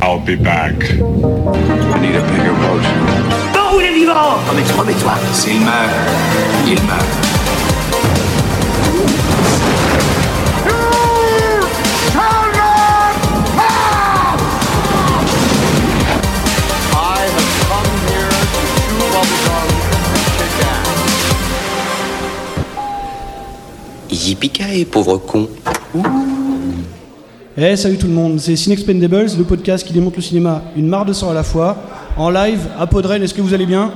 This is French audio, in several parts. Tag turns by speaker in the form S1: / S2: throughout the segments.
S1: I'll be back.
S2: I need a bigger boat.
S3: Bon, les vivants
S2: Alex, remets-toi. S'il meurt, il meurt.
S4: I have come here to chew bubblegum and kick ass.
S5: Yippee pauvre con.
S6: Eh salut tout le monde, c'est Cinexpendables, le podcast qui démonte le cinéma une marre de sang à la fois, en live à Podren, est-ce que vous allez bien?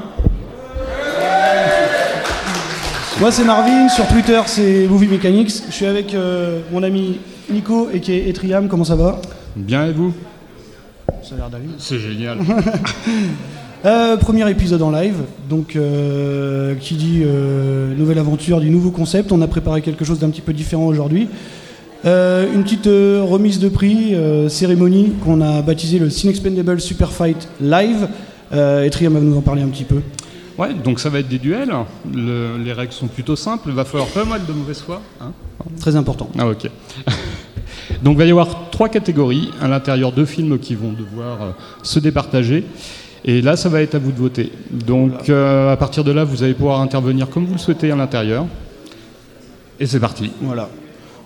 S6: Moi c'est Marvin, sur Twitter c'est Movie Mechanics, je suis avec euh, mon ami Nico et qui est Etriam, comment ça va?
S7: Bien et vous?
S6: Ça a l'air d'aller.
S7: C'est génial.
S6: Euh, premier épisode en live, donc euh, qui dit euh, nouvelle aventure, du nouveau concept. On a préparé quelque chose d'un petit peu différent aujourd'hui. Euh, une petite euh, remise de prix, euh, cérémonie qu'on a baptisée le Cinexpendable Super Fight Live. Euh, et Triam va nous en parler un petit peu.
S7: Ouais, donc ça va être des duels. Le- les règles sont plutôt simples. Il va falloir pas mal de mauvaise foi. hein.
S6: Très important.
S7: ah ok. donc il va y avoir trois catégories. À l'intérieur, deux films qui vont devoir se départager. Et là, ça va être à vous de voter. Donc à partir de là, vous allez pouvoir intervenir comme vous le souhaitez à l'intérieur. Et c'est parti.
S6: Voilà.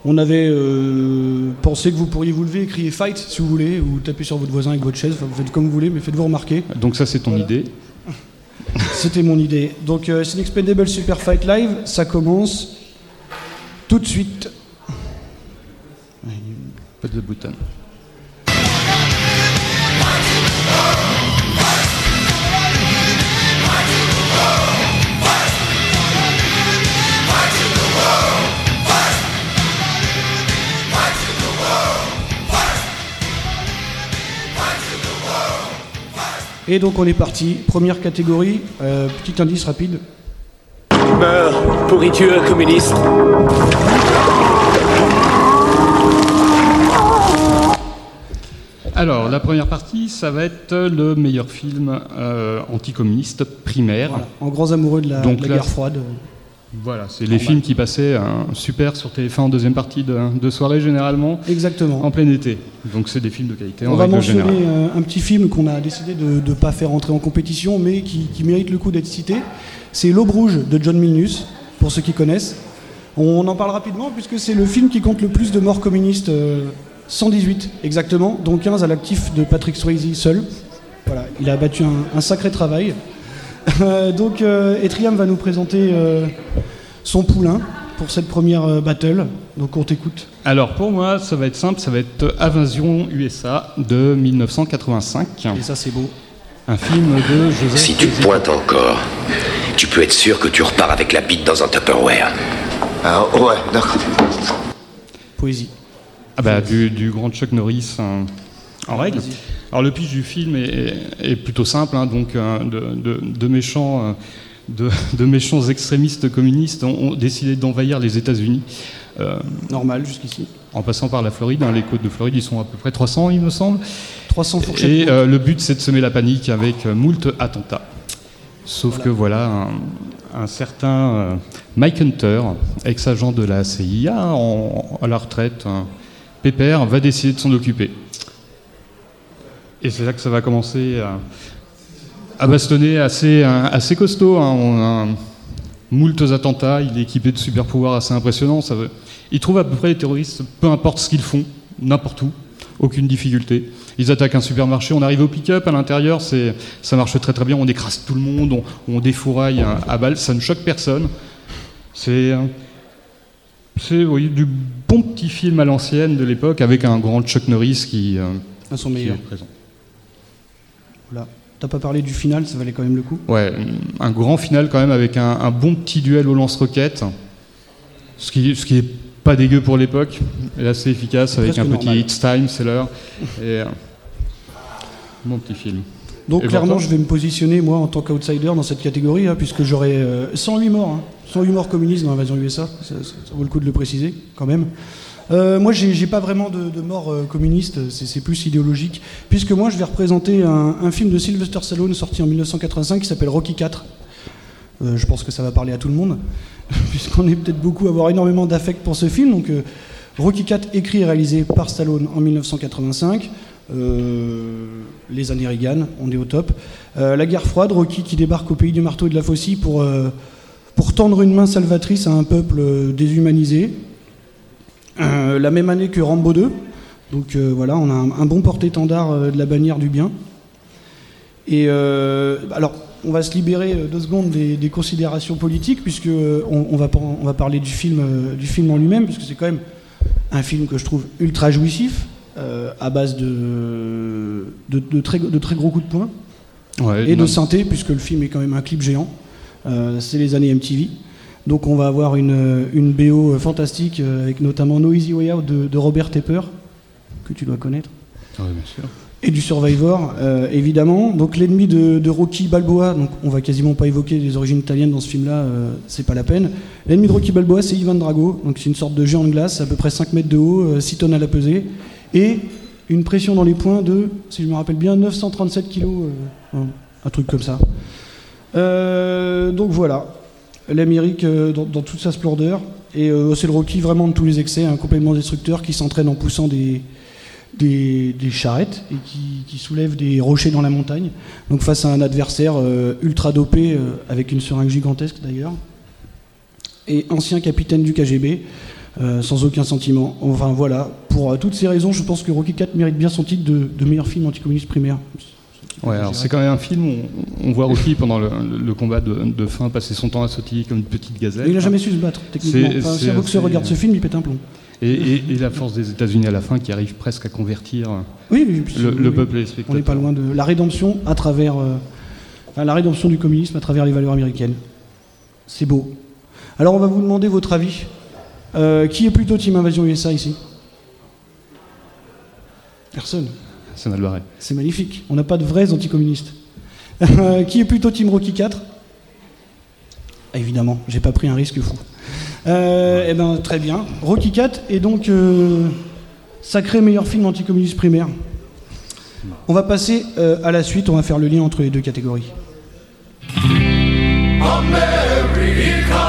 S6: On avait euh, pensé que vous pourriez vous lever et crier fight si vous voulez, ou taper sur votre voisin avec votre chaise, Enfin, vous faites comme vous voulez, mais faites-vous remarquer.
S7: Donc ça, c'est ton
S6: Voilà.
S7: idée.
S6: C'était mon idée. Donc, euh, c'est Expendable Super Fight Live, ça commence tout de suite.
S7: Pas de bouton.
S6: Et donc, on est parti. Première catégorie, euh, petit indice rapide.
S3: Meurs, pourriture communiste
S7: Alors, la première partie, ça va être le meilleur film euh, anticommuniste primaire.
S6: Voilà, en grands amoureux de la,
S7: Donc
S6: de la
S7: là,
S6: guerre froide.
S7: Voilà, c'est les films qui passaient euh, super sur TF1 en deuxième partie de, de soirée généralement
S6: Exactement.
S7: en plein été. Donc c'est des films de qualité en
S6: On va mentionner
S7: générale.
S6: euh, un petit film qu'on a décidé de ne pas faire entrer en compétition, mais qui, qui mérite le coup d'être cité. C'est L'Aube Rouge de John Milius, pour ceux qui connaissent. On en parle rapidement puisque c'est le film qui compte le plus de morts communistes, euh, 118 exactement, dont 15 à l'actif de Patrick Swayze seul. Voilà, il a abattu un, un sacré travail. Euh, donc euh, Etriam va nous présenter euh, son poulain pour cette première euh, battle. Donc on t'écoute.
S7: Alors pour moi, ça va être simple, ça va être Invasion USA de 1985,
S6: Et ça c'est beau.
S7: un film de Joseph.
S5: Si tu pointes encore, tu peux être sûr que tu repars avec la bite dans un Tupperware.
S2: Ah, ouais, d'accord.
S6: Poésie.
S7: Ah bah, du, du grand Chuck Norris euh, en règle.
S6: Vas-y.
S7: Alors le pitch du film est, est- est plutôt simple, hein, donc euh, de, de- de méchants, euh, de, de méchants extrémistes communistes ont, ont décidé d'envahir les États-Unis. euh,
S6: Normal jusqu'ici.
S7: en passant par la Floride, hein, les côtes de Floride, ils sont à peu près 300, il me semble.
S6: 300 fourchettes.
S7: Et le but, c'est de semer la panique avec moult attentats. Sauf que voilà, un, un certain Mike Hunter, ex-agent de la CIA, en- à la retraite, un pépère, va décider de s'en occuper. Et c'est là que ça va commencer à, à bastonner assez, euh, assez costaud. hein. On a moult attentats, il est équipé de super pouvoirs assez impressionnants. Ça veut- Il trouve à peu près les terroristes, peu importe ce qu'ils font, n'importe où, aucune difficulté. Ils attaquent un supermarché, on arrive au pick-up à l'intérieur, ça marche très très bien, on écrase tout le monde, on, on défouraille à, à balles, ça ne choque personne. C'est, euh, c'est oui, du bon petit film à l'ancienne de l'époque avec un grand Chuck Norris qui, euh,
S6: à son
S7: qui
S6: meilleur.
S7: est présent.
S6: Voilà. T'as pas parlé du final, ça valait quand même le coup.
S7: Ouais, un grand final quand même avec un, un bon petit duel au lance-roquettes, ce qui, ce qui est pas dégueu pour l'époque, et assez efficace avec un petit hit time, c'est l'heure. Et euh, bon petit film.
S6: Donc
S7: Et
S6: clairement, je vais me positionner moi en tant qu'outsider dans cette catégorie, hein, puisque j'aurai euh, 108 morts, hein, 108 morts communistes dans l'invasion USA. Ça, ça- ça vaut le coup de le préciser quand même. Euh, moi, j'ai pas vraiment de, mort euh, communiste, c'est c'est plus idéologique, puisque moi, je vais représenter un, film de Sylvester Stallone sorti en 1985 qui s'appelle Rocky 4. Euh, je pense que ça va parler à tout le monde, puisqu'on est peut-être beaucoup à avoir énormément d'affect pour ce film. Donc, euh, Rocky 4 écrit et réalisé par Stallone en 1985. Euh, les années Reagan, on est au top. Euh, la guerre froide, Rocky qui débarque au pays du marteau et de la faucille pour, euh, pour tendre une main salvatrice à un peuple euh, déshumanisé. Euh, la même année que Rambo 2. Donc euh, voilà, on a un, un bon porte-étendard euh, de la bannière du bien. Et alors, on va se libérer deux secondes des, des considérations politiques, puisque on, on va, par- on va parler du film, du film en lui-même, puisque c'est quand même un film que je trouve ultra jouissif, euh, à base de, de, de très, de très gros coups de poing
S7: Ouais,
S6: et de synthé, puisque le film est quand même un clip géant. Euh, c'est les années MTV. Donc on va avoir une, une BO fantastique, euh, avec notamment No Easy Way Out de, de Robert Tepper, que tu dois connaître.
S7: Ouais, bien sûr.
S6: Et du Survivor, euh, évidemment. Donc l'ennemi de, de Rocky Balboa, donc on va quasiment pas évoquer les origines italiennes dans ce film-là, euh, c'est pas la peine. L'ennemi de Rocky Balboa, c'est Ivan Drago, donc c'est une sorte de géant de glace, à peu près 5 mètres de haut, euh, 6 tonnes à la pesée, et une pression dans les poings de, si je me rappelle bien, 937 kilos, euh, un- truc comme ça. Donc voilà, l'Amérique euh, dans, toute sa splendeur, et euh, c'est le Rocky vraiment de tous les excès, un complètement destructeur qui s'entraîne en poussant des, charrettes et qui, soulève des rochers dans la montagne. Donc face à un adversaire euh, ultra dopé, euh, avec une seringue gigantesque d'ailleurs, et ancien capitaine du KGB, sans aucun sentiment. Enfin voilà, pour toutes ces raisons, je pense que Rocky 4 mérite bien son titre de, de meilleur film anticommuniste primaire.
S7: Ouais, alors c'est quand même un film où on, on voit Rocky pendant le, combat de, de fin passer son temps à sautiller comme une petite gazelle.
S6: Mais il n'a jamais su se battre, techniquement. Enfin, si un boxeur regarde ce film, il pète un plomb.
S7: Et, et- et la force des États-Unis à la fin qui arrive presque à convertir
S6: Oui, oui, puis
S7: le,
S6: c'est-
S7: le
S6: oui.
S7: peuple et les
S6: On n'est pas loin de la rédemption à travers, euh, enfin, la rédemption du communisme à travers les valeurs américaines. C'est beau. Alors on va vous demander votre avis. Euh, qui est plutôt Team Invasion USA ici? Personne.
S7: C'est mal barré.
S6: C'est magnifique. On n'a pas de vrais anticommunistes. qui est plutôt Team Rocky 4 Ah, Évidemment, j'ai pas pris un risque fou. Euh, eh ben très bien. Rocky 4 est donc euh, sacré meilleur film anticommuniste primaire. On va passer euh, à la suite. On va faire le lien entre les deux catégories.
S1: fuck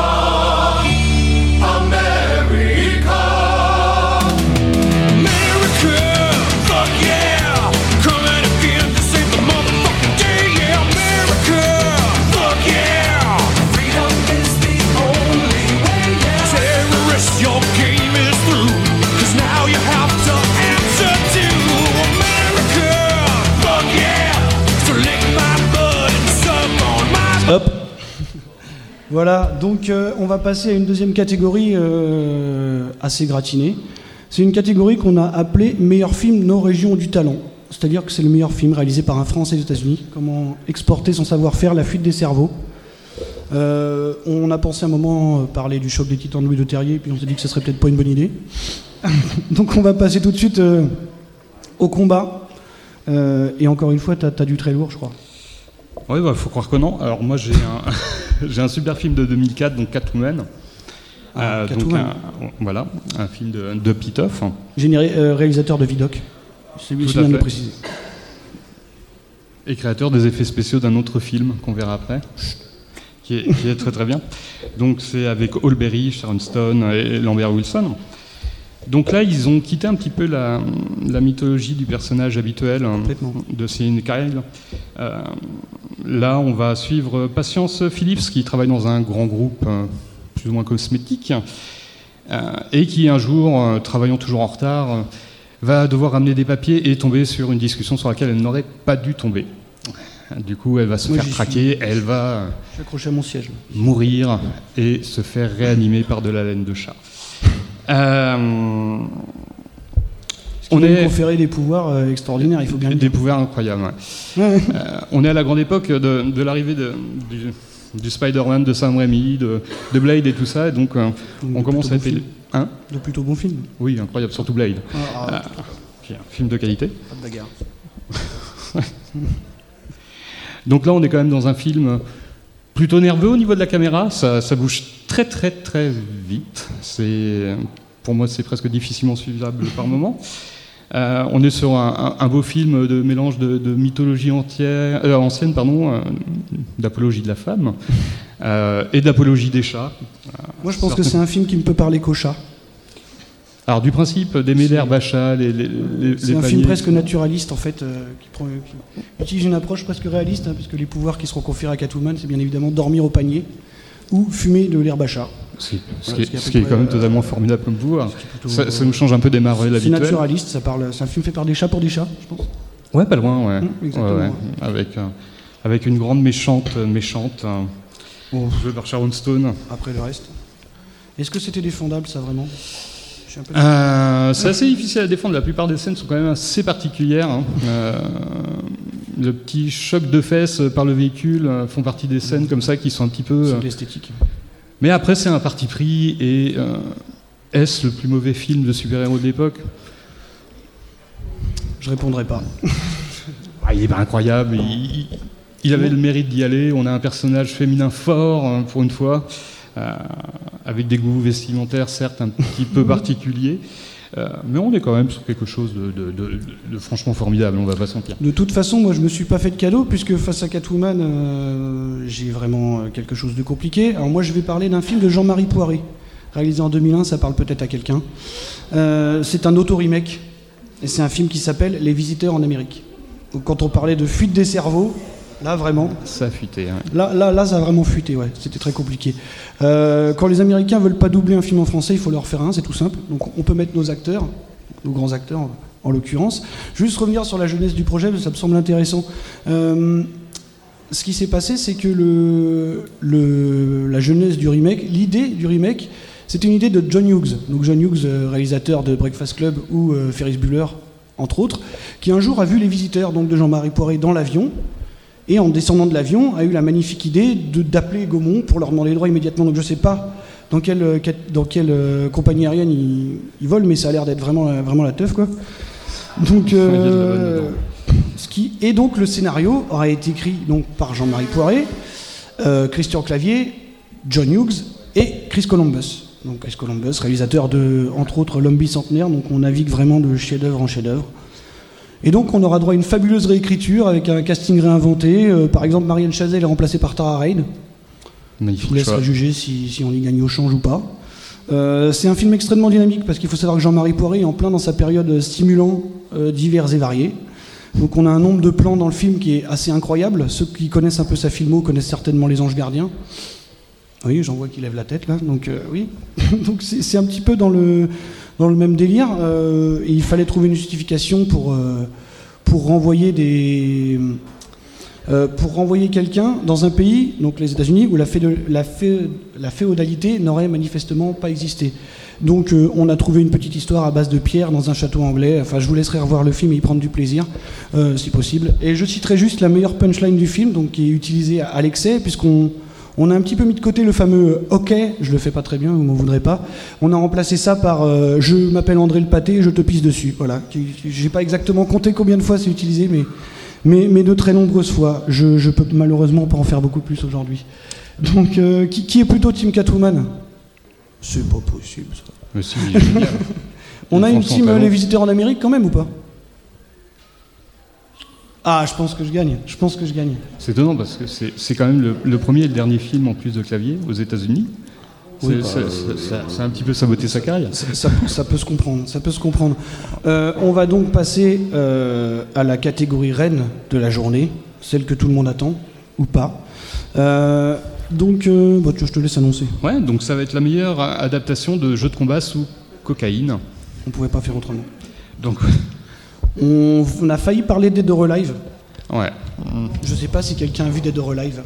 S6: Voilà, donc euh, on va passer à une deuxième catégorie euh, assez gratinée. C'est une catégorie qu'on a appelée meilleur film nos régions du talent. C'est-à-dire que c'est le meilleur film réalisé par un Français aux États-Unis. Comment exporter son savoir-faire, la fuite des cerveaux. Euh, on a pensé un moment parler du choc des titans de Louis de Terrier, puis on s'est dit que ce serait peut-être pas une bonne idée. donc on va passer tout de suite au combat. Et encore une fois, t'as as du très lourd, je crois.
S7: Oui, bah, faut croire que non. Alors moi j'ai un, j'ai un super film de 2004, donc Catwoman.
S6: Ah,
S7: Euh, donc
S6: Catwoman.
S7: un- voilà, un film de, de Pitoff.
S6: Généré, euh, réalisateur de Vidoc. C'est vient de le préciser.
S7: et créateur des effets spéciaux d'un autre film qu'on verra après, qui est, qui est très très bien. Donc c'est avec Holberry, Sharon Stone et Lambert Wilson. Donc là, ils ont quitté un petit peu la, la mythologie du personnage habituel hein, de Céline Kyle. Euh, là, on va suivre Patience Phillips, qui travaille dans un grand groupe euh, plus ou moins cosmétique, euh, et qui un jour, travaillant toujours en retard, va devoir ramener des papiers et tomber sur une discussion sur laquelle elle n'aurait pas dû tomber. Du coup, elle va se
S6: Moi,
S7: faire traquer, elle va
S6: à mon siège.
S7: mourir et se faire réanimer par de la laine de chat. Euh,
S6: On est conférer des pouvoirs euh, extraordinaires, il faut bien le
S7: des
S6: dire.
S7: pouvoirs incroyables. ouais.
S6: Ouais, ouais.
S7: Euh, on est à la grande époque de, de l'arrivée du, du Spider-Man, de Sam Raimi, de, de Blade et tout ça, et donc on commence à
S6: bon
S7: être...
S6: film.
S7: Hein
S6: De plutôt bons films.
S7: Oui, incroyable, surtout Blade.
S6: Ah, ah,
S7: Puis un film de qualité.
S6: pas de bagarre.
S7: Donc là, on est quand même dans un film plutôt nerveux au niveau de la caméra. Ça, ça bouge très très très vite. C'est, pour moi, c'est presque difficilement suivable par moment. Euh, on est sur un, un- un beau film de mélange de, de mythologie entière, euh, ancienne, pardon, euh, d'apologie de la femme et d'apologie des chats.
S6: Moi, je pense que c'est un film qui me peut parler qu'au chat.
S7: Alors du principe d'aimer l'herbe à chat, les, les, les,
S6: C'est
S7: les
S6: un film presque naturaliste en fait, qui, prend- qui utilise une approche presque réaliste, hein, puisque les pouvoirs qui seront conférés à Catwoman, c'est bien évidemment dormir au panier ou fumer de l'herbe à chat.
S7: Ce qui, ce
S6: Voilà,
S7: qui
S6: ce qui est
S7: ce qui quand même totalement formidable comme pouvoir.
S6: plutôt,
S7: Ça, ça nous change un peu des Marvel
S6: C'est
S7: habituels.
S6: naturaliste, ça parle, c'est un film fait par des chats pour des chats, je pense.
S7: Ouais, pas loin, ouais.
S6: Mm, exactement,
S7: Ouais, ouais.
S6: ouais.
S7: Avec, euh, avec une grande méchante, euh, méchante, euh,
S6: Oh.
S7: jouée par Sharon Stone.
S6: Après le reste. Est-ce que c'était défendable ça vraiment?
S7: Euh, c'est assez difficile à défendre. La plupart des scènes sont quand même assez particulières. hein. Le petit choc de fesses par le véhicule euh, font partie des scènes comme ça qui sont un petit peu.
S6: C'est
S7: euh,
S6: l'esthétique.
S7: Mais après, c'est un parti pris et euh, est-ce le plus mauvais film de super-héros de l'époque?
S6: Je répondrai pas.
S7: Ah, Il est pas incroyable. Il, avait le mérite d'y aller. On a un personnage féminin fort hein, pour une fois, euh, avec des goûts vestimentaires certes un petit peu particuliers. Euh, mais on est quand même sur quelque chose de, franchement formidable, on va pas se mentir.
S6: De toute façon, moi je me suis pas fait de cadeau puisque face à Catwoman, euh, j'ai vraiment euh, quelque chose de compliqué. Alors moi je vais parler d'un film de Jean-Marie Poiré, réalisé en 2001, ça parle peut-être à quelqu'un. C'est un auto-remake et c'est un film qui s'appelle Les Visiteurs en Amérique. Quand on parlait de fuite des cerveaux, là vraiment,
S7: Ça a fuité.
S6: Là, là, là, ça a vraiment fuité, ouais. C'était très compliqué. Euh, quand les Américains veulent pas doubler un film en français, il faut leur faire un, c'est tout simple. Donc on peut mettre nos acteurs, nos grands acteurs en, en l'occurrence. Juste revenir sur la jeunesse du projet, parce que ça me semble intéressant. Euh, ce qui s'est passé, c'est que le, le- la jeunesse du remake, l'idée du remake, c'était une idée de John Hughes. Donc John Hughes, euh, réalisateur de Breakfast Club ou euh, Ferris Bueller, entre autres, qui un jour a vu les visiteurs donc, de Jean-Marie Poiré dans l'avion, et en descendant de l'avion, a eu la magnifique idée d'appeler Gaumont pour leur demander les droits immédiatement. Donc je ne sais pas dans quelle, euh, dans quelle euh, compagnie aérienne ils, ils volent, mais ça a l'air d'être vraiment, la- vraiment la teuf, quoi. Donc, euh, ce qui, et donc le scénario aurait été écrit donc, par Jean-Marie Poiré, euh, Christian Clavier, John Hughes et Chris Columbus. Donc Chris Columbus, réalisateur de, entre autres, L'homme bicentenaire, donc on navigue vraiment de chef-d'œuvre en chef-d'œuvre. Et donc on aura droit à une fabuleuse réécriture avec un casting réinventé. Euh, par exemple, Marianne Chazelle est remplacée par Tara Reid. Je vous laisserai juger si, si on y gagne au change ou pas. Euh, c'est un film extrêmement dynamique parce qu'il faut savoir que Jean-Marie Poiré est en plein dans sa période stimulant, euh, divers et variés. Donc on a un nombre de plans dans le film qui est assez incroyable. Ceux qui connaissent un peu sa filmo connaissent certainement Les Anges Gardiens. Oui, j'en vois qui lève la tête là. Donc euh, oui, donc c'est un petit peu dans le dans le même délire. Euh, il fallait trouver une justification pour euh, pour renvoyer des euh, pour renvoyer quelqu'un dans un pays, donc les États-Unis, où la, féo- la fé- la féodalité n'aurait manifestement pas existé. Donc on a trouvé une petite histoire à base de pierres dans un château anglais. Enfin, je vous laisserai revoir le film et y prendre du plaisir, si possible. Et je citerai juste la meilleure punchline du film, donc qui est utilisée à l'excès, puisqu'on on a un petit peu mis de côté le fameux euh, OK, je le fais pas très bien, vous m'en voudrez pas. On a remplacé ça par euh, Je m'appelle André le Pâté, je te pisse dessus. Voilà. J'ai pas exactement compté combien de fois c'est utilisé, mais, mais, mais de très nombreuses fois. Je, je peux malheureusement pas en faire beaucoup plus aujourd'hui. Donc, euh, qui, qui est plutôt Team Catwoman? C'est pas possible ça.
S7: Mais si.
S6: On a une team euh. Les Visiteurs en Amérique quand même ou pas? Ah, je pense que je gagne. Je pense que je gagne.
S7: C'est étonnant parce que c'est quand même le, le premier et le dernier film en plus de clavier aux États-Unis. C'est
S6: Oui, bah,
S7: c'est un petit peu saboté sa carrière.
S6: Ça, ça- ça peut se comprendre, ça peut se comprendre. Euh, on va donc passer euh, à la catégorie reine de la journée, celle que tout le monde attend, ou pas. Euh, donc, euh, bah, tu- je te laisse annoncer.
S7: Ouais, donc ça va être la meilleure adaptation de jeu de combat sous cocaïne.
S6: On pouvait pas faire autrement.
S7: Donc,
S6: On, on a failli parler or Alive.
S7: ouais.
S6: Je sais pas si quelqu'un a vu Dead or Alive.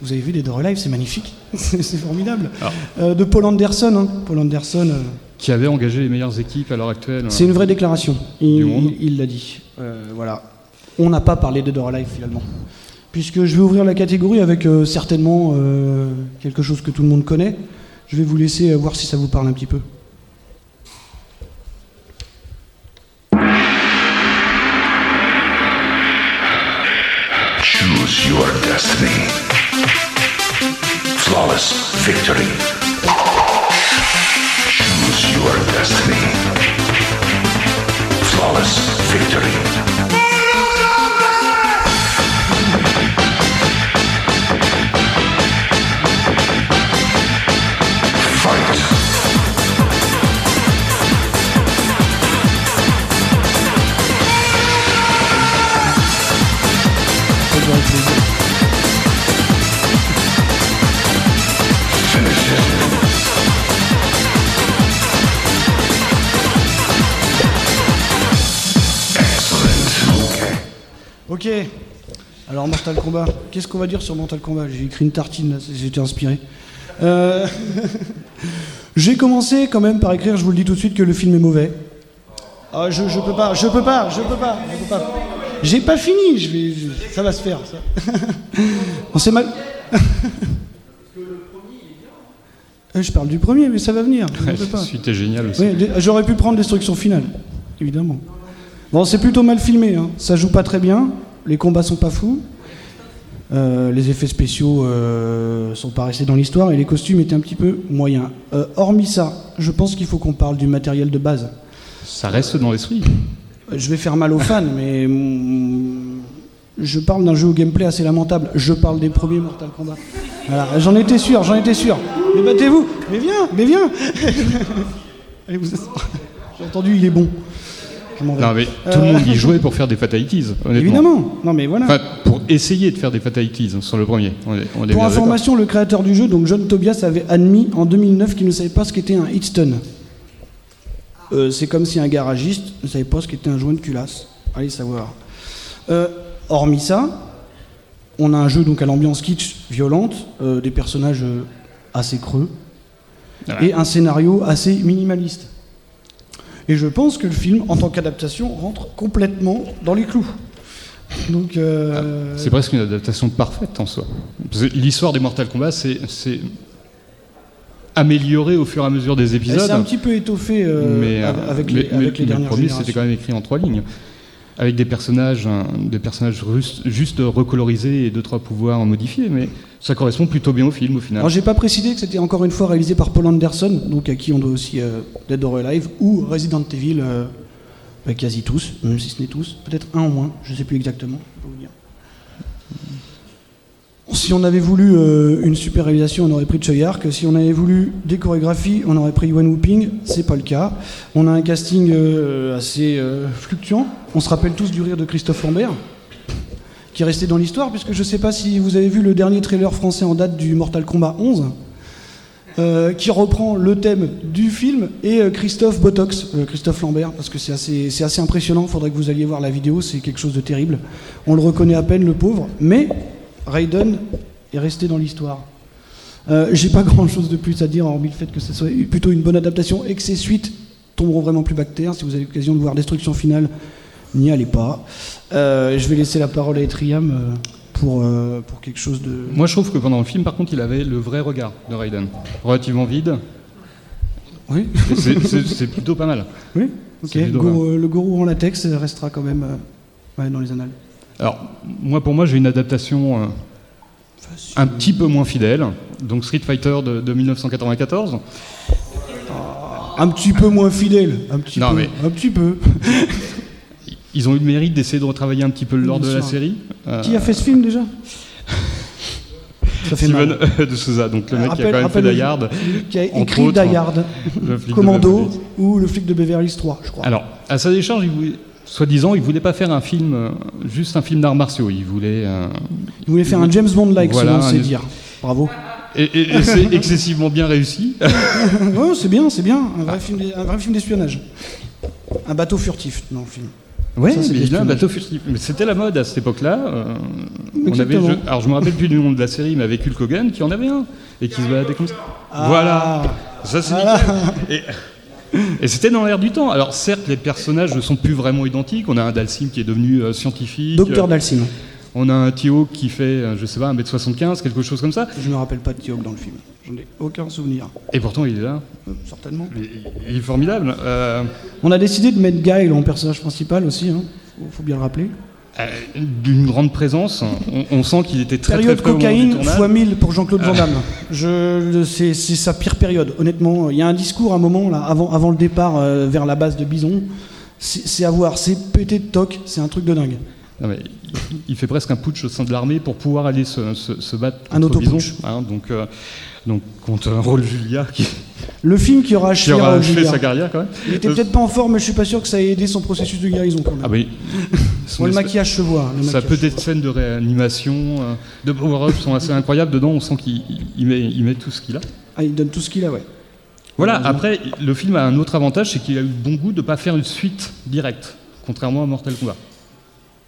S6: Vous avez vu or Alive, c'est magnifique, c'est formidable.
S7: Ah.
S6: Euh, de Paul Anderson, hein. Paul Anderson. euh,
S7: Qui avait engagé les meilleures équipes à l'heure actuelle.
S6: C'est une vraie déclaration. Il l'a dit. Euh, voilà. On n'a pas parlé de Dead or Alive finalement. Puisque je vais ouvrir la catégorie avec euh, certainement euh, quelque chose que tout le monde connaît. Je vais vous laisser euh, voir si ça vous parle un petit peu.
S5: Choose your destiny. Flawless victory. Choose your destiny. Flawless victory.
S6: Alors Mortal Kombat. Qu'est-ce qu'on va dire sur Mortal Kombat? J'ai écrit une tartine, là, j'étais inspiré. Euh, J'ai commencé quand même par écrire, je vous le dis tout de suite, que le film est mauvais. Ah, je, je peux pas, je peux pas, je peux pas, je peux pas. J'ai pas fini, je vais, je- ça va se faire. Ça. On s'est mal. Euh, je parle du premier, mais ça va venir.
S7: La suite est géniale aussi.
S6: Oui, dé- j'aurais pu prendre Destruction Finale, évidemment. Bon, c'est plutôt mal filmé, hein. ça joue pas très bien, les combats sont pas fous, euh, les effets spéciaux euh, sont pas restés dans l'histoire et les costumes étaient un petit peu moyens. Euh, hormis ça, je pense qu'il faut qu'on parle du matériel de base.
S7: Ça reste dans l'esprit.
S6: Je vais faire mal aux fans, mais mm, je parle d'un jeu au gameplay assez lamentable. Je parle des premiers Mortal Kombat. Voilà, j'en étais sûr, j'en étais sûr. Mais battez-vous, mais viens, mais viens. Allez vous asseoir. J'ai entendu, il est bon. Je m'en vais.
S7: Non, mais tout le monde y jouait pour faire des fatalities, honnêtement.
S6: Euh. Évidemment, non mais voilà.
S7: Enfin, pour essayer de faire des fatalities sur le premier. On est, on est
S6: Pour information, le créateur du jeu, donc John Tobias, avait admis en 2009 qu'il ne savait pas ce qu'était un hitstun. Euh, c'est comme si un garagiste ne savait pas ce qu'était un joint de culasse. Allez savoir. Euh, hormis ça, on a un jeu donc à l'ambiance kitsch violente, euh, des personnages euh, assez creux
S7: Voilà.
S6: et un scénario assez minimaliste. Et je pense que le film, en tant qu'adaptation, rentre complètement dans les clous. Donc, euh,
S7: C'est presque une adaptation parfaite en soi. L'histoire des Mortal Kombat, c'est amélioré au fur et à mesure des épisodes.
S6: c'est un petit peu étoffé euh,
S7: mais,
S6: avec,
S7: mais-
S6: les,
S7: mais-
S6: avec les
S7: mais
S6: dernières
S7: le premier,
S6: générations.
S7: c'était quand même écrit en trois lignes. Avec des personnages, des personnages juste recolorisés et deux, trois pouvoirs modifiés. Mais ça correspond plutôt bien au film au final.
S6: Alors j'ai pas précisé que c'était encore une fois réalisé par Paul Anderson, donc à qui on doit aussi euh, Dead or Alive ou Resident Evil, euh, bah, quasi tous, même si ce n'est tous, peut-être un en moins, je sais plus exactement. je peux vous dire. Si on avait voulu euh, une super réalisation, on aurait pris Choi Ark. Si on avait voulu des chorégraphies, on aurait pris Yuan Whooping. C'est pas le cas. On a un casting euh, assez euh, fluctuant. On se rappelle tous du rire de Christophe Lambert, qui est resté dans l'histoire, puisque je sais pas si vous avez vu le dernier trailer français en date du Mortal Kombat 11, euh, qui reprend le thème du film et Christophe Botox, Christophe Lambert, parce que c'est assez, c'est assez impressionnant. Faudrait que vous alliez voir la vidéo, c'est quelque chose de terrible. On le reconnaît à peine, le pauvre, mais Raiden est resté dans l'histoire. Euh, J'ai pas grand chose de plus à dire, hormis le fait que ce soit plutôt une bonne adaptation et que ces suites tomberont vraiment plus bactères. Si vous avez l'occasion de voir Destruction Finale, n'y allez pas. Euh, je vais laisser la parole à Etriam euh, pour, euh, pour quelque chose de.
S7: Moi, je trouve que pendant le film, par contre, il avait le vrai regard de Raiden. Relativement vide.
S6: Oui,
S7: c'est- plutôt pas mal.
S6: oui. Ok. Le gourou en latex restera quand même ouais, dans les annales.
S7: Alors, moi, pour moi, j'ai une adaptation euh, un petit peu moins fidèle. Donc, Street Fighter de, de 1994.
S6: Un petit peu moins fidèle, un petit
S7: Non,
S6: peu,
S7: mais-
S6: un petit peu.
S7: Ils ont eu le mérite d'essayer de retravailler un petit peu le lore
S6: Bien
S7: de la série. Euh,
S6: Qui a fait ce film déjà? Ça fait
S7: Steven de Souza, donc le mec qui a quand même fait Die Hard.
S6: Qui a écrit
S7: autres,
S6: Die Hard, Commando ou le flic de Beverly Hills 3, je crois.
S7: Alors, à sa décharge, il voulait, soi-disant, il voulait pas faire un film, euh, juste un film d'arts martiaux. Il voulait. euh,
S6: Il voulait faire un James Bond-like,
S7: Voilà,
S6: selon ses
S7: un-
S6: dires. Bravo.
S7: et et- et c'est excessivement bien réussi.
S6: ouais, c'est bien, c'est bien. Un vrai film, d'e- un vrai film d'espionnage. Un bateau furtif dans le film. Ça, c'est
S7: mais il a un
S6: l'espionnage.
S7: bateau furtif. Mais c'était la mode à cette époque-là. euh, on avait,
S6: Exactement.
S7: je- alors je me rappelle plus du nom de la série, mais avec Hulk Hogan qui en avait un et qui se baladait comme ça.
S6: Ah.
S7: Voilà, ça c'est nickel. Et, et c'était dans l'air du temps. Alors certes, les personnages ne sont plus vraiment identiques. On a un Dalsim qui est devenu euh, scientifique.
S6: Docteur Dalsim.
S7: On a un Tio qui fait, euh, je sais pas, 1m75, quelque chose comme ça.
S6: Je me rappelle pas de Tioc dans le film. J'en ai aucun souvenir.
S7: Et pourtant, il est là.
S6: Euh, certainement.
S7: Il, il est formidable. Euh,
S6: On a décidé de mettre Guile en personnage principal aussi, hein. faut bien le rappeler.
S7: Euh, D'une grande présence. On, on sent qu'il était très
S6: période
S7: très au
S6: cocaïne
S7: tournage.
S6: fois 1000 pour Jean-Claude Van Damme. Je, c'est, c'est sa pire période, honnêtement. Il y a un discours à un moment, là, avant, avant le départ euh, vers la base de Bison. C'est, c'est à voir, c'est pété de toc, c'est un truc de dingue.
S7: Non, mais il- fait presque un putsch au sein de l'armée pour pouvoir aller se, se- se battre
S6: Un
S7: contre
S6: autoputsch.
S7: Bison, hein, donc, euh, donc contre un rôle Julia qui,
S6: Le film qui aura
S7: qui
S6: achevé
S7: aura sa carrière quand même.
S6: Il était
S7: Euh,
S6: peut-être pas en forme, mais je suis pas sûr que ça ait aidé son processus de guérison quand même.
S7: Ah oui. Son
S6: le
S7: espèce-
S6: maquillage se voit.
S7: Sa petite scène de réanimation, euh, de power-up sont assez incroyables. Dedans, on sent qu'il il met, il met tout ce qu'il a.
S6: Ah, il donne tout ce qu'il a, ouais.
S7: Voilà, après, le film a un autre avantage, c'est qu'il a eu le bon goût de ne pas faire une suite directe, contrairement à Mortal Kombat.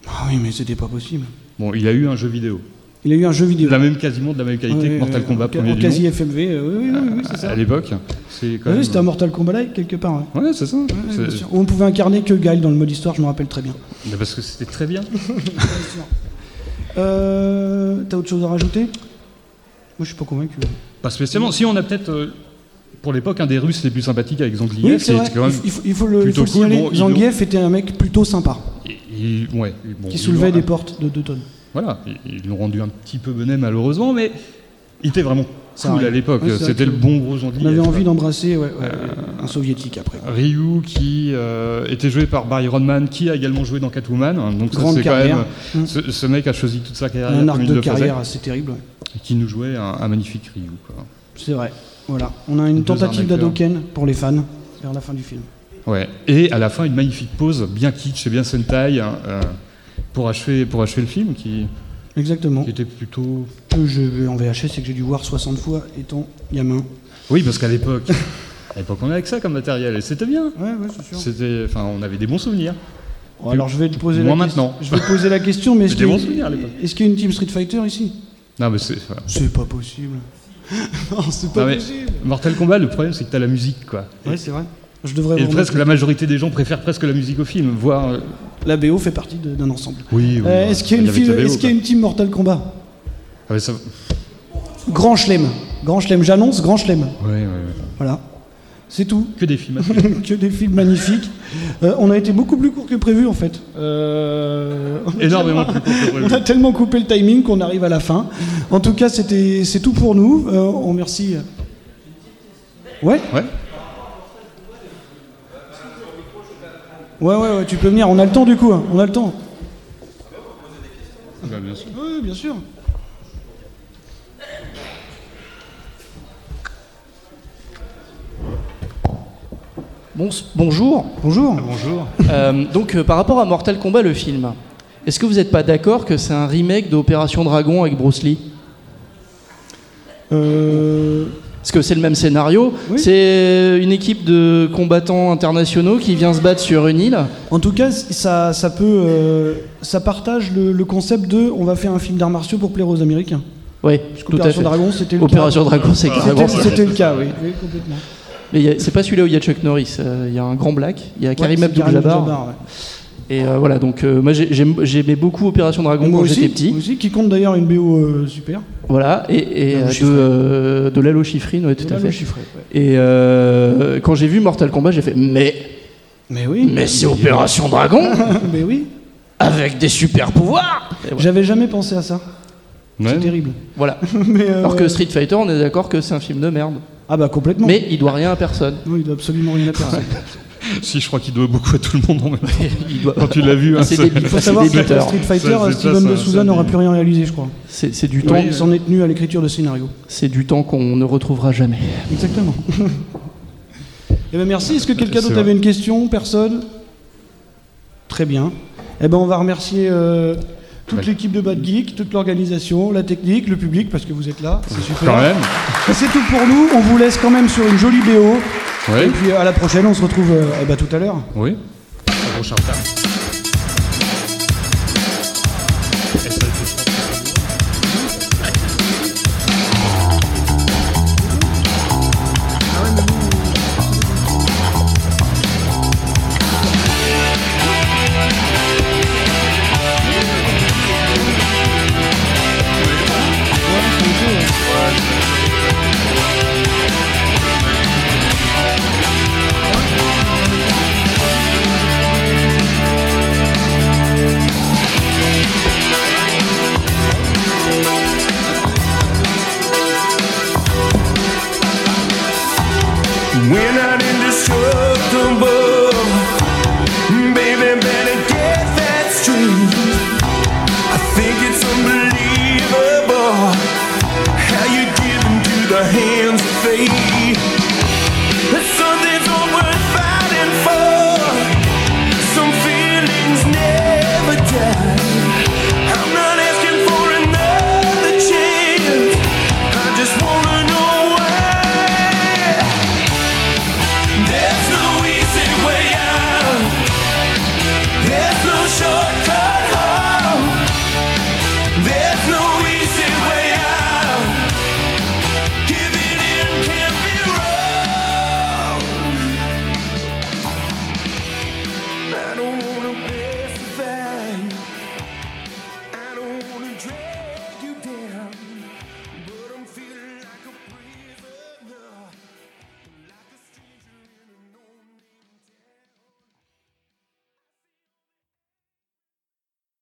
S6: Ah, oui, mais c'était pas possible.
S7: Bon, il a eu un jeu vidéo.
S6: Il a eu un jeu vidéo.
S7: La même, quasiment de la même qualité
S6: Ouais,
S7: que Mortal
S6: ouais,
S7: Kombat premier du
S6: quasi
S7: nom.
S6: FMV, euh, oui, oui, oui, oui, c'est ça.
S7: À l'époque, c'est quand
S6: Ah oui,
S7: même-
S6: c'était un Mortal Kombat-like quelque part. ouais.
S7: Ouais, c'est ça.
S6: Ouais. On pouvait incarner que Guile dans le mode histoire, je me rappelle très bien.
S7: Mais parce que c'était très bien.
S6: Euh, T'as autre chose à rajouter? Moi, je suis pas convaincu.
S7: Pas spécialement. Si on a peut-être, euh, pour l'époque, un des Russes les plus sympathiques avec Zangief,
S6: Oui, c'est
S7: quand même.
S6: Il faut, il faut le, il
S7: plutôt
S6: faut le
S7: cool. Bon,
S6: Zangief était un mec plutôt sympa,
S7: ouais, bon,
S6: qui soulevait des portes de 2 tonnes.
S7: Voilà, ils- l'ont rendu un petit peu benet malheureusement, mais il était vraiment cool à l'époque.
S6: Ouais,
S7: C'était le bon gros Zangief.
S6: On avait envie d'embrasser ouais, ouais, un soviétique après.
S7: Ryu qui euh, était joué par Barry Rodman, qui a également joué dans Catwoman. hein, Donc c'est quand même.
S6: carrière. Mm.
S7: Ce, ce mec a choisi toute sa carrière
S6: Un arc de
S7: faisait,
S6: carrière assez terrible.
S7: et qui nous jouait un, un magnifique Ryu.
S6: C'est vrai. Voilà. On a une
S7: Deux
S6: tentative d'Adoken pour les fans vers la fin du film.
S7: Ouais. Et à la fin, une magnifique pause, bien kitsch et bien Sentai, hein, euh, pour, achever, pour achever le film, qui,
S6: Exactement.
S7: qui était plutôt.
S6: Que je vais en VHS, c'est que j'ai dû voir 60 fois étant gamin.
S7: Oui, parce qu'à l'époque, à l'époque, on avait avec ça comme matériel, et c'était bien.
S6: Ouais, ouais, c'est sûr.
S7: C'était, enfin, on avait des bons souvenirs.
S6: Bon, alors je vais te poser
S7: Moins
S6: la
S7: maintenant.
S6: Je vais poser la question, mais est-ce qu'il y, a une team Street Fighter ici?
S7: Non, mais c'est. voilà.
S6: C'est pas possible. non, c'est pas
S7: Non,
S6: possible.
S7: Mortal Kombat, le problème, c'est que t'as la musique, quoi.
S6: Ouais, c'est vrai. Je devrais
S7: Et presque la majorité des gens préfèrent presque la musique au film, voire. euh,
S6: La BO fait partie d'un ensemble.
S7: Oui, oui.
S6: Euh,
S7: ouais.
S6: est-ce qu'il y a une, y a team Mortal Kombat
S7: Ah, ça-
S6: Grand Chelem. Grand Chelem, j'annonce Grand Chelem.
S7: Ouais, ouais.
S6: Voilà. C'est tout.
S7: Que des films.
S6: que des films magnifiques. Euh, on a été beaucoup plus court que prévu en fait. Euh,
S7: Énormément plus court que prévu.
S6: On a tellement coupé le timing qu'on arrive à la fin. En tout cas, c'est tout pour nous. Euh, on remercie. Ouais.
S7: Ouais.
S6: Ouais, ouais, ouais, tu peux venir. On a le temps du coup. hein. On a le temps.
S7: Bah, bien sûr.
S6: Oui, bien sûr.
S8: Bon- bonjour.
S6: Bonjour.
S7: Bonjour.
S8: Euh, donc, euh, par rapport à Mortal Kombat, le film, est-ce que vous n'êtes pas d'accord que c'est un remake d'Opération Dragon avec Bruce Lee?
S6: Euh,
S8: Parce que c'est le même scénario.
S6: Oui.
S8: C'est une équipe de combattants internationaux qui vient se battre sur une île.
S6: En tout cas, ça, ça peut, euh, ça partage le, le concept de, on va faire un film d'arts martiaux pour plaire aux Américains.
S8: Oui, tout à
S6: Opération
S8: fait.
S6: Dragon, c'était le
S8: Opération
S6: cas.
S8: Dragon, c'est carrément
S6: C'était, le cas, oui. Oui, complètement.
S8: Mais c'est pas celui-là où il y a Chuck Norris. euh, Il y a un grand black. Il y a Karim
S6: Ouais, c'est Karim
S8: Abdul-Jabbar.
S6: Ouais.
S8: Et euh, voilà, donc euh, moi j'aimais beaucoup Opération Dragon
S6: Moi
S8: quand j'étais petit.
S6: moi aussi, qui compte d'ailleurs une BO euh, super.
S8: Voilà, et, et, euh, de, euh, de Lalo Schifrin, ouais, tout à fait.
S6: Ouais.
S8: Et euh, quand j'ai vu Mortal Kombat, j'ai fait mais
S6: Mais oui.
S8: mais c'est Opération Dragon
S6: Mais oui.
S8: avec des super pouvoirs.
S6: J'avais jamais pensé à ça.
S7: Ouais.
S6: C'est terrible.
S8: Voilà.
S6: Mais, euh,
S8: Alors que Street Fighter, on est d'accord que c'est un film de merde.
S6: Ah bah complètement.
S8: Mais il doit rien à personne.
S6: Non, il doit absolument rien à personne.
S7: Si, je crois qu'il doit beaucoup à tout le monde en même temps.
S8: Il doit...
S7: Quand tu l'as vu, hein,
S8: c'est.
S6: Il faut savoir
S8: buteurs.
S6: Street Fighter,
S7: Ça, c'est
S6: Steven
S7: ça,
S6: de Souza n'aura plus rien réalisé, je crois.
S8: C'est c'est du temps.
S6: qu'il s'en est tenu à l'écriture de scénario.
S8: C'est du temps qu'on ne retrouvera jamais.
S6: Exactement. eh ben merci. Est-ce que quelqu'un
S7: C'est
S6: d'autre
S7: vrai.
S6: avait une question? Personne? Très bien. Eh ben on va remercier euh, toute
S7: Ouais.
S6: l'équipe de Bad Geek, toute l'organisation, la technique, le public, parce que vous êtes là. C'est super.
S7: Quand même.
S6: Et C'est tout pour nous. On vous laisse quand même sur une jolie BO.
S7: Oui.
S6: Et puis à la prochaine, on se retrouve euh, ben, tout à l'heure.
S7: Oui. Au prochain.